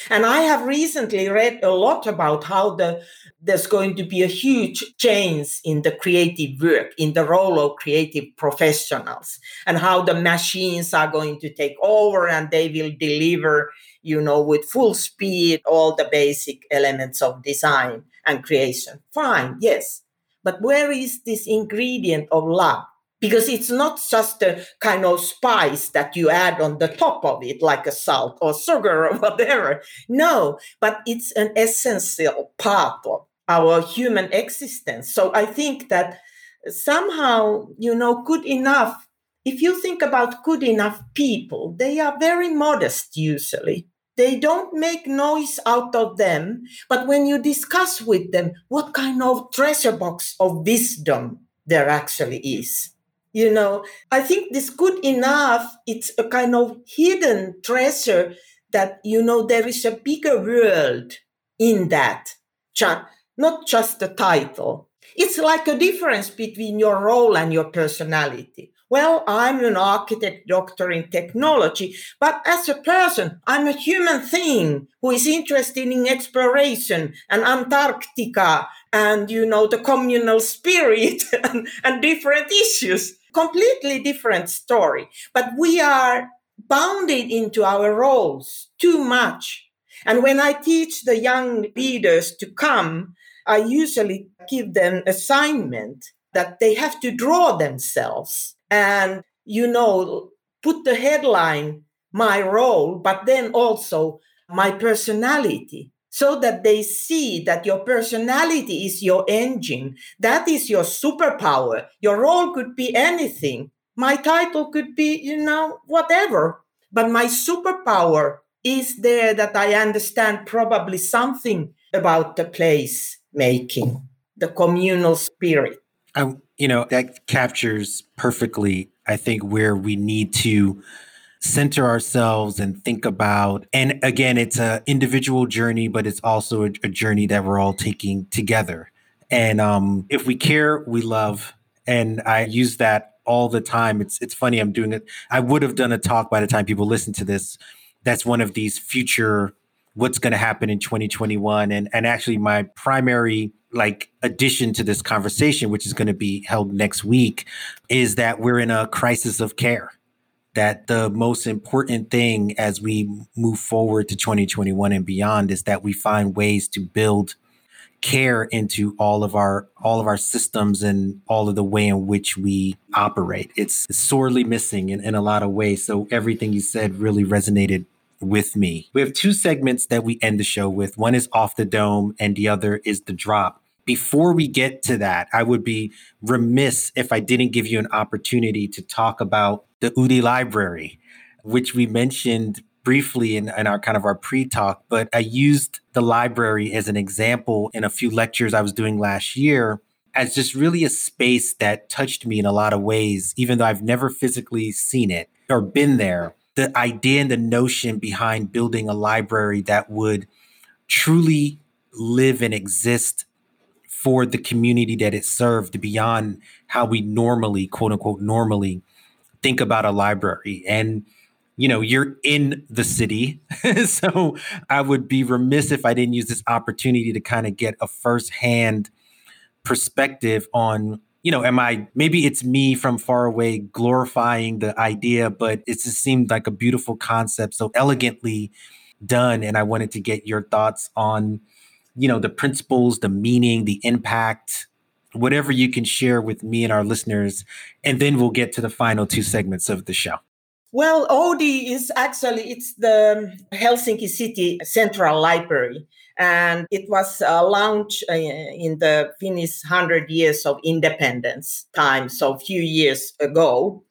And I have recently read a lot about how the there's going to be a huge change in the creative work, in the role of creative professionals, and how the machines are going to take over and they will deliver you know, with full speed, all the basic elements of design and creation. Fine, yes. But where is this ingredient of love? Because it's not just a kind of spice that you add on the top of it, like a salt or sugar or whatever. No, but it's an essential part of our human existence. So I think that somehow, you know, good enough if you think about good enough people, they are very modest usually. They don't make noise out of them, but when you discuss with them what kind of treasure box of wisdom there actually is. You know, I think this good enough, it's a kind of hidden treasure that, you know, there is a bigger world in that, not just the title. It's like a difference between your role and your personality. Well, I'm an architect doctor in technology, but as a person, I'm a human thing who is interested in exploration and Antarctica and, you know, the communal spirit and, and different issues. Completely different story. But we are bounded into our roles too much. And when I teach the young leaders to come, I usually give them assignment that they have to draw themselves and, you know, put the headline, my role, but then also my personality so that they see that your personality is your engine. That is your superpower. Your role could be anything. My title could be, you know, whatever. But my superpower is there that I understand probably something about the place making, the communal spirit. I, you know, that captures perfectly, I think, where we need to center ourselves and think about and again it's a individual journey but it's also a, a journey that we're all taking together. And um, if we care we love and i use that all the time. It's it's funny i'm doing it i would have done a talk by the time people listen to this. That's one of these future what's going to happen in 2021 and and actually my primary like addition to this conversation which is going to be held next week is that we're in a crisis of care. That the most important thing as we move forward to 2021 and beyond is that we find ways to build care into all of our all of our systems and all of the way in which we operate. It's sorely missing in, in a lot of ways. So everything you said really resonated with me. We have two segments that we end the show with. One is off the dome and the other is the drop before we get to that, I would be remiss if I didn't give you an opportunity to talk about the Oodi library, which we mentioned briefly in, in our kind of our pre-talk, but I used the library as an example in a few lectures I was doing last year as just really a space that touched me in a lot of ways, even though I've never physically seen it or been there. The idea and the notion behind building a library that would truly live and exist for the community that it served beyond how we normally, quote unquote, normally think about a library. And, you know, you're in the city. so I would be remiss if I didn't use this opportunity to kind of get a firsthand perspective on you know, am I maybe it's me from far away glorifying the idea, but it just seemed like a beautiful concept, so elegantly done. And I wanted to get your thoughts on you know the principles the meaning the impact whatever you can share with me and our listeners and then we'll get to the final two segments of the show. Well Oodi is actually it's the helsinki city central library and it was uh, launched uh, in the finnish 100 years of independence time so a few years ago.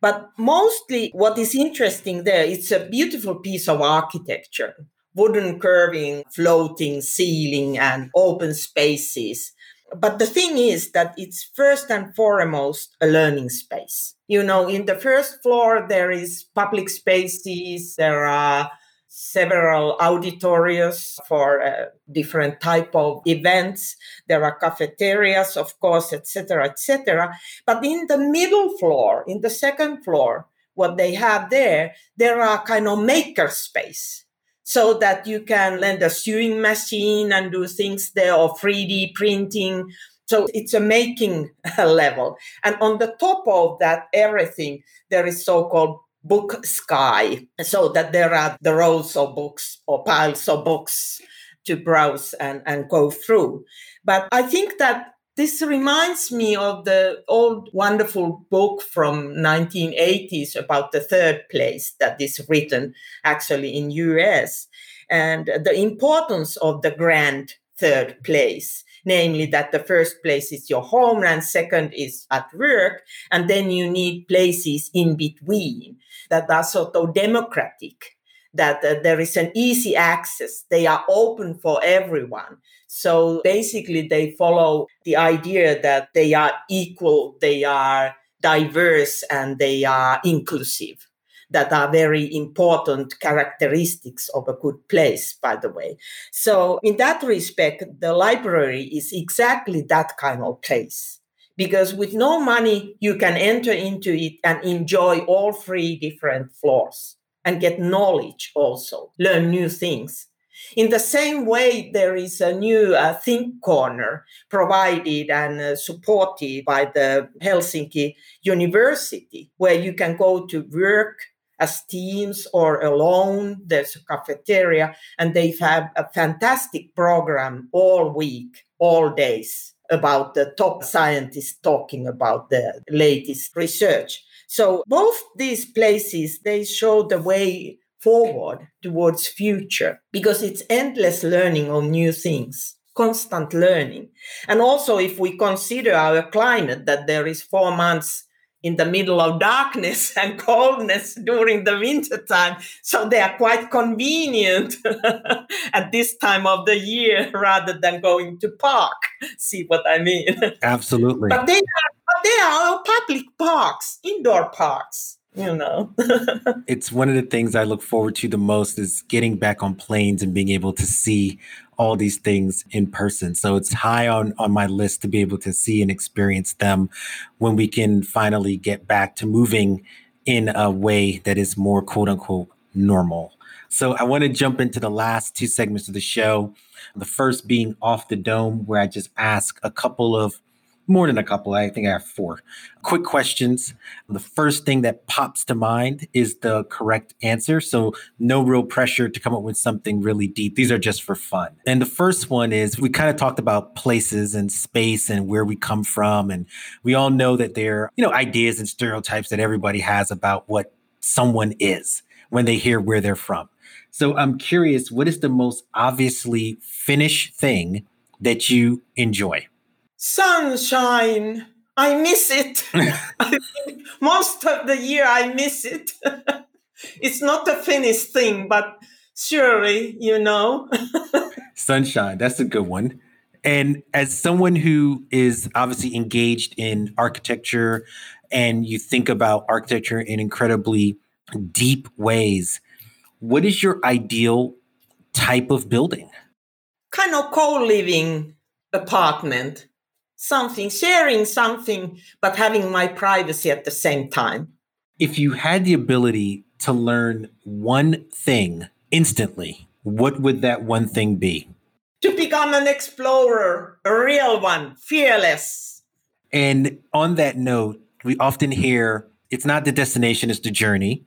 But mostly what is interesting there it's a beautiful piece of architecture wooden curving, floating ceiling, and open spaces. But the thing is that it's first and foremost a learning space. You know, in the first floor, there is public spaces, there are several auditoriums for uh, different type of events there are cafeterias of course etc etc but in the middle floor in the second floor what they have there there are kind of maker space so that you can lend a sewing machine and do things there or 3D printing. So it's a making level. And on the top of that, everything, there is so called book sky, so that there are the rows of books or piles of books to browse and, and go through. But I think that this reminds me of the old wonderful book from 1980s about the third place that is written actually in US and the importance of the grand third place namely that the first place is your home and second is at work and then you need places in between that are sort of democratic that uh, there is an easy access. They are open for everyone. So basically, they follow the idea that they are equal, they are diverse, and they are inclusive. That are very important characteristics of a good place, by the way. So, in that respect, the library is exactly that kind of place because with no money you can enter into it and enjoy all three different floors and get knowledge also, learn new things. In the same way, there is a new uh, Think Corner provided and uh, supported by the Helsinki University, where you can go to work as teams or alone. There's a cafeteria, and they have a fantastic program all week, all days about the top scientists talking about the latest research. So both these places, they show the way forward towards future because it's endless learning of new things constant learning and also if we consider our climate that there is four months in the middle of darkness and coldness during the winter time. So they are quite convenient at this time of the year rather than going to park. See what I mean? Absolutely. But they are, but they are public parks, indoor parks. You know. it's one of the things I look forward to the most is getting back on planes and being able to see all these things in person. So it's high on on my list to be able to see and experience them when we can finally get back to moving in a way that is more quote unquote normal. So I want to jump into the last two segments of the show. The first being off the dome, where I just ask a couple of more than a couple. I think I have four quick questions. The first thing that pops to mind is the correct answer. So, no real pressure to come up with something really deep. These are just for fun. And the first one is we kind of talked about places and space and where we come from. And we all know that there are, you know, ideas and stereotypes that everybody has about what someone is when they hear where they're from. So, I'm curious, what is the most obviously Finnish thing that you enjoy? Sunshine. I miss it. most of the year I miss it. it's not a finished thing, but surely, you know. sunshine, that's a good one. And as someone who is obviously engaged in architecture and you think about architecture in incredibly deep ways, what is your ideal type of building? Kind of co living apartment something, sharing something, but having my privacy at the same time. If you had the ability to learn one thing instantly, what would that one thing be? To become an explorer, a real one, fearless. And on that note, we often hear it's not the destination, it's the journey.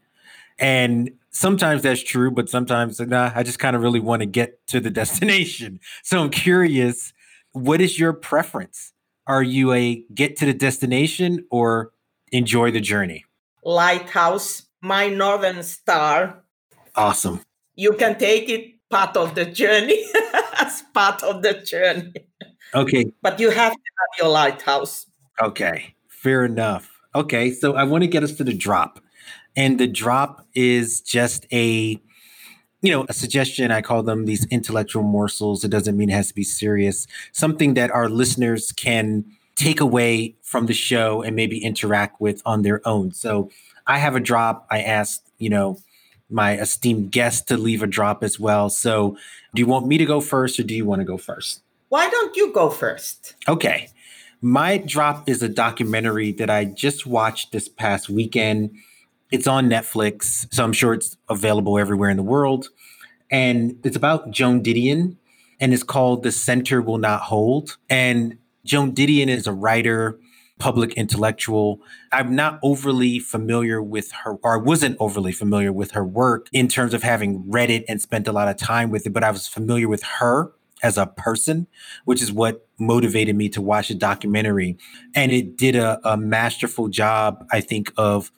And sometimes that's true, but sometimes, nah, I just kind of really want to get to the destination. So I'm curious, what is your preference? Are you a get to the destination or enjoy the journey? Lighthouse, my northern star. Awesome. You can take it part of the journey as part of the journey. Okay. But you have to have your lighthouse. Okay. Fair enough. Okay. So I want to get us to the drop. And the drop is just a you know, a suggestion. I call them these intellectual morsels. It doesn't mean it has to be serious. Something that our listeners can take away from the show and maybe interact with on their own. So I have a drop. I asked, you know, my esteemed guest to leave a drop as well. So do you want me to go first or do you want to go first? Why don't you go first? Okay. My drop is a documentary that I just watched this past weekend. It's on Netflix, so I'm sure it's available everywhere in the world. And it's about Joan Didion, and it's called The Center Will Not Hold. And Joan Didion is a writer, public intellectual. I'm not overly familiar with her, or I wasn't overly familiar with her work in terms of having read it and spent a lot of time with it, but I was familiar with her as a person, which is what motivated me to watch the documentary. And it did a, a masterful job, I think, of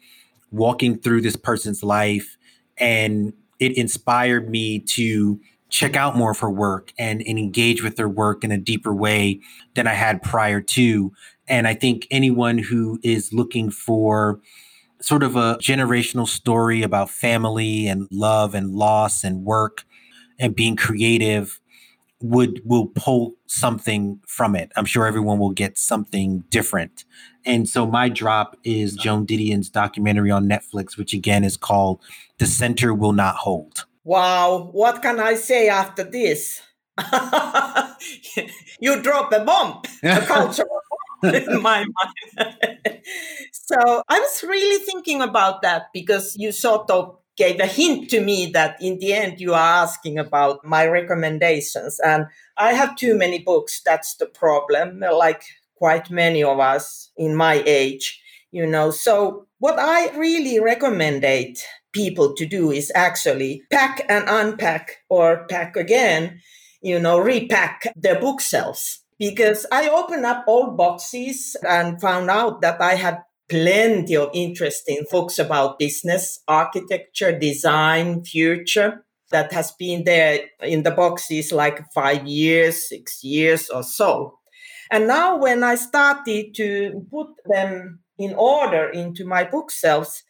walking through this person's life and it inspired me to check out more of her work and, and engage with her work in a deeper way than I had prior to. And I think anyone who is looking for sort of a generational story about family and love and loss and work and being creative would will pull something from it. I'm sure everyone will get something different. And so my drop is Joan Didion's documentary on Netflix, which again is called The Center Will Not Hold. Wow, what can I say after this? you drop a bomb, a cultural bomb in my mind. so I was really thinking about that because you sort of gave a hint to me that in the end you are asking about my recommendations. And I have too many books. That's the problem, like quite many of us in my age, you know. So what I really recommendate people to do is actually pack and unpack or pack again, you know, repack their bookshelves because I opened up old boxes and found out that I had plenty of interesting books about business, architecture, design, future that has been there in the boxes like five years, six years or so. And now when I started to put them in order into my bookshelves,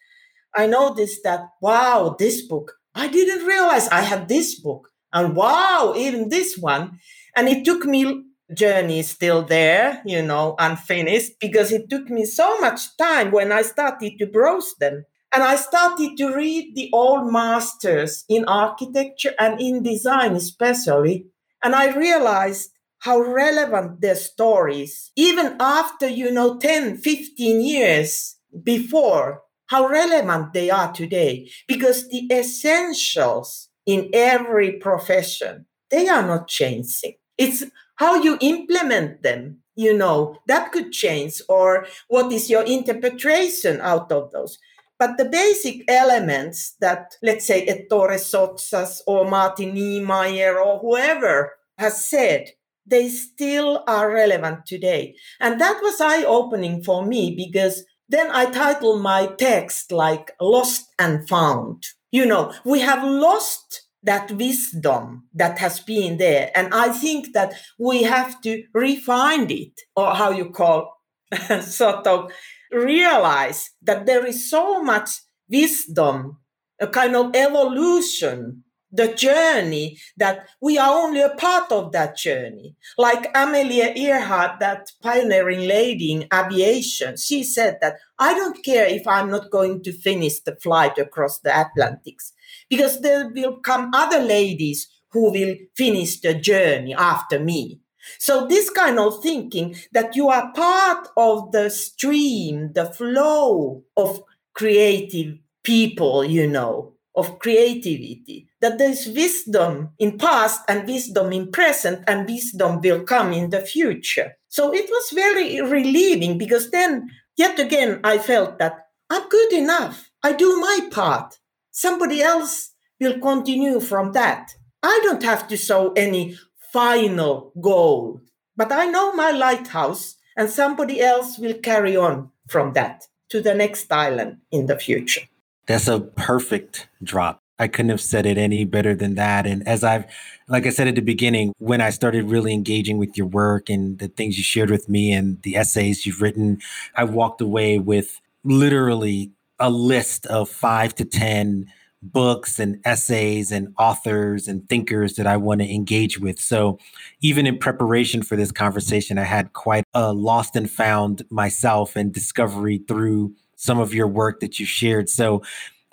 I noticed that, wow, this book, I didn't realize I had this book. And wow, even this one. And it took me journey still there, you know, unfinished because it took me so much time when I started to browse them. And I started to read the old masters in architecture and in design, especially. And I realized how relevant their stories, even after, you know, 10, 15 years before, how relevant they are today. Because the essentials in every profession, they are not changing. It's how you implement them, you know, that could change, or what is your interpretation out of those. But the basic elements that, let's say, Ettore Sottsass or Martin Niemeyer or whoever has said, they still are relevant today. And that was eye opening for me because then I titled my text like Lost and Found. You know, we have lost that wisdom that has been there. And I think that we have to refine it, or how you call sort of realize that there is so much wisdom, a kind of evolution, the journey that we are only a part of that journey. Like Amelia Earhart, that pioneering lady in aviation, she said that I don't care if I'm not going to finish the flight across the Atlantics because there will come other ladies who will finish the journey after me. So this kind of thinking that you are part of the stream, the flow of creative people, you know, of creativity, that there's wisdom in past and wisdom in present and wisdom will come in the future. So it was very relieving because then yet again I felt that I'm good enough. I do my part. Somebody else will continue from that. I don't have to show any final goal. But I know my lighthouse, and somebody else will carry on from that to the next island in the future. That's a perfect drop. I couldn't have said it any better than that. And as I've, like I said at the beginning, when I started really engaging with your work and the things you shared with me and the essays you've written, I walked away with literally a list of five to 10 books and essays and authors and thinkers that I want to engage with. So, even in preparation for this conversation, I had quite a lost and found myself and discovery through some of your work that you shared. So,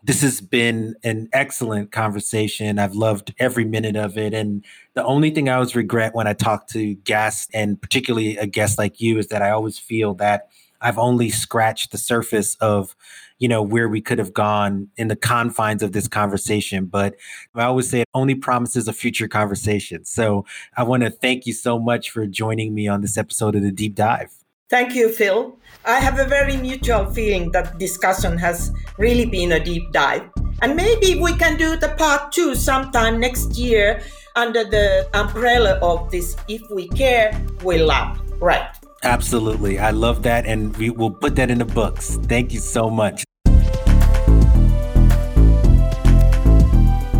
this has been an excellent conversation. I've loved every minute of it. And the only thing I always regret when I talk to guests, and particularly a guest like you, is that I always feel that I've only scratched the surface of you know, where we could have gone in the confines of this conversation. But I always say it only promises a future conversation. So I want to thank you so much for joining me on this episode of the Deep Dive. Thank you, Phil. I have a very mutual feeling that discussion has really been a deep dive. And maybe we can do the part two sometime next year under the umbrella of this If We Care, We Love. Right. Absolutely. I love that. And we will put that in the books. Thank you so much.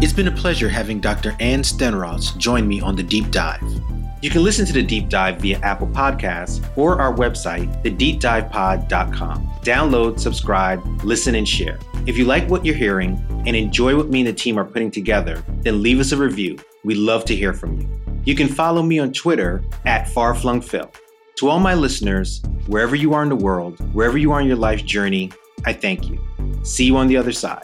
It's been a pleasure having Dr. Anne Stenros join me on the deep dive. You can listen to the deep dive via Apple Podcasts or our website, thedeepdivepod.com. Download, subscribe, listen, and share. If you like what you're hearing and enjoy what me and the team are putting together, then leave us a review. We'd love to hear from you. You can follow me on Twitter at FarFlungPhil. To all my listeners, wherever you are in the world, wherever you are in your life journey, I thank you. See you on the other side.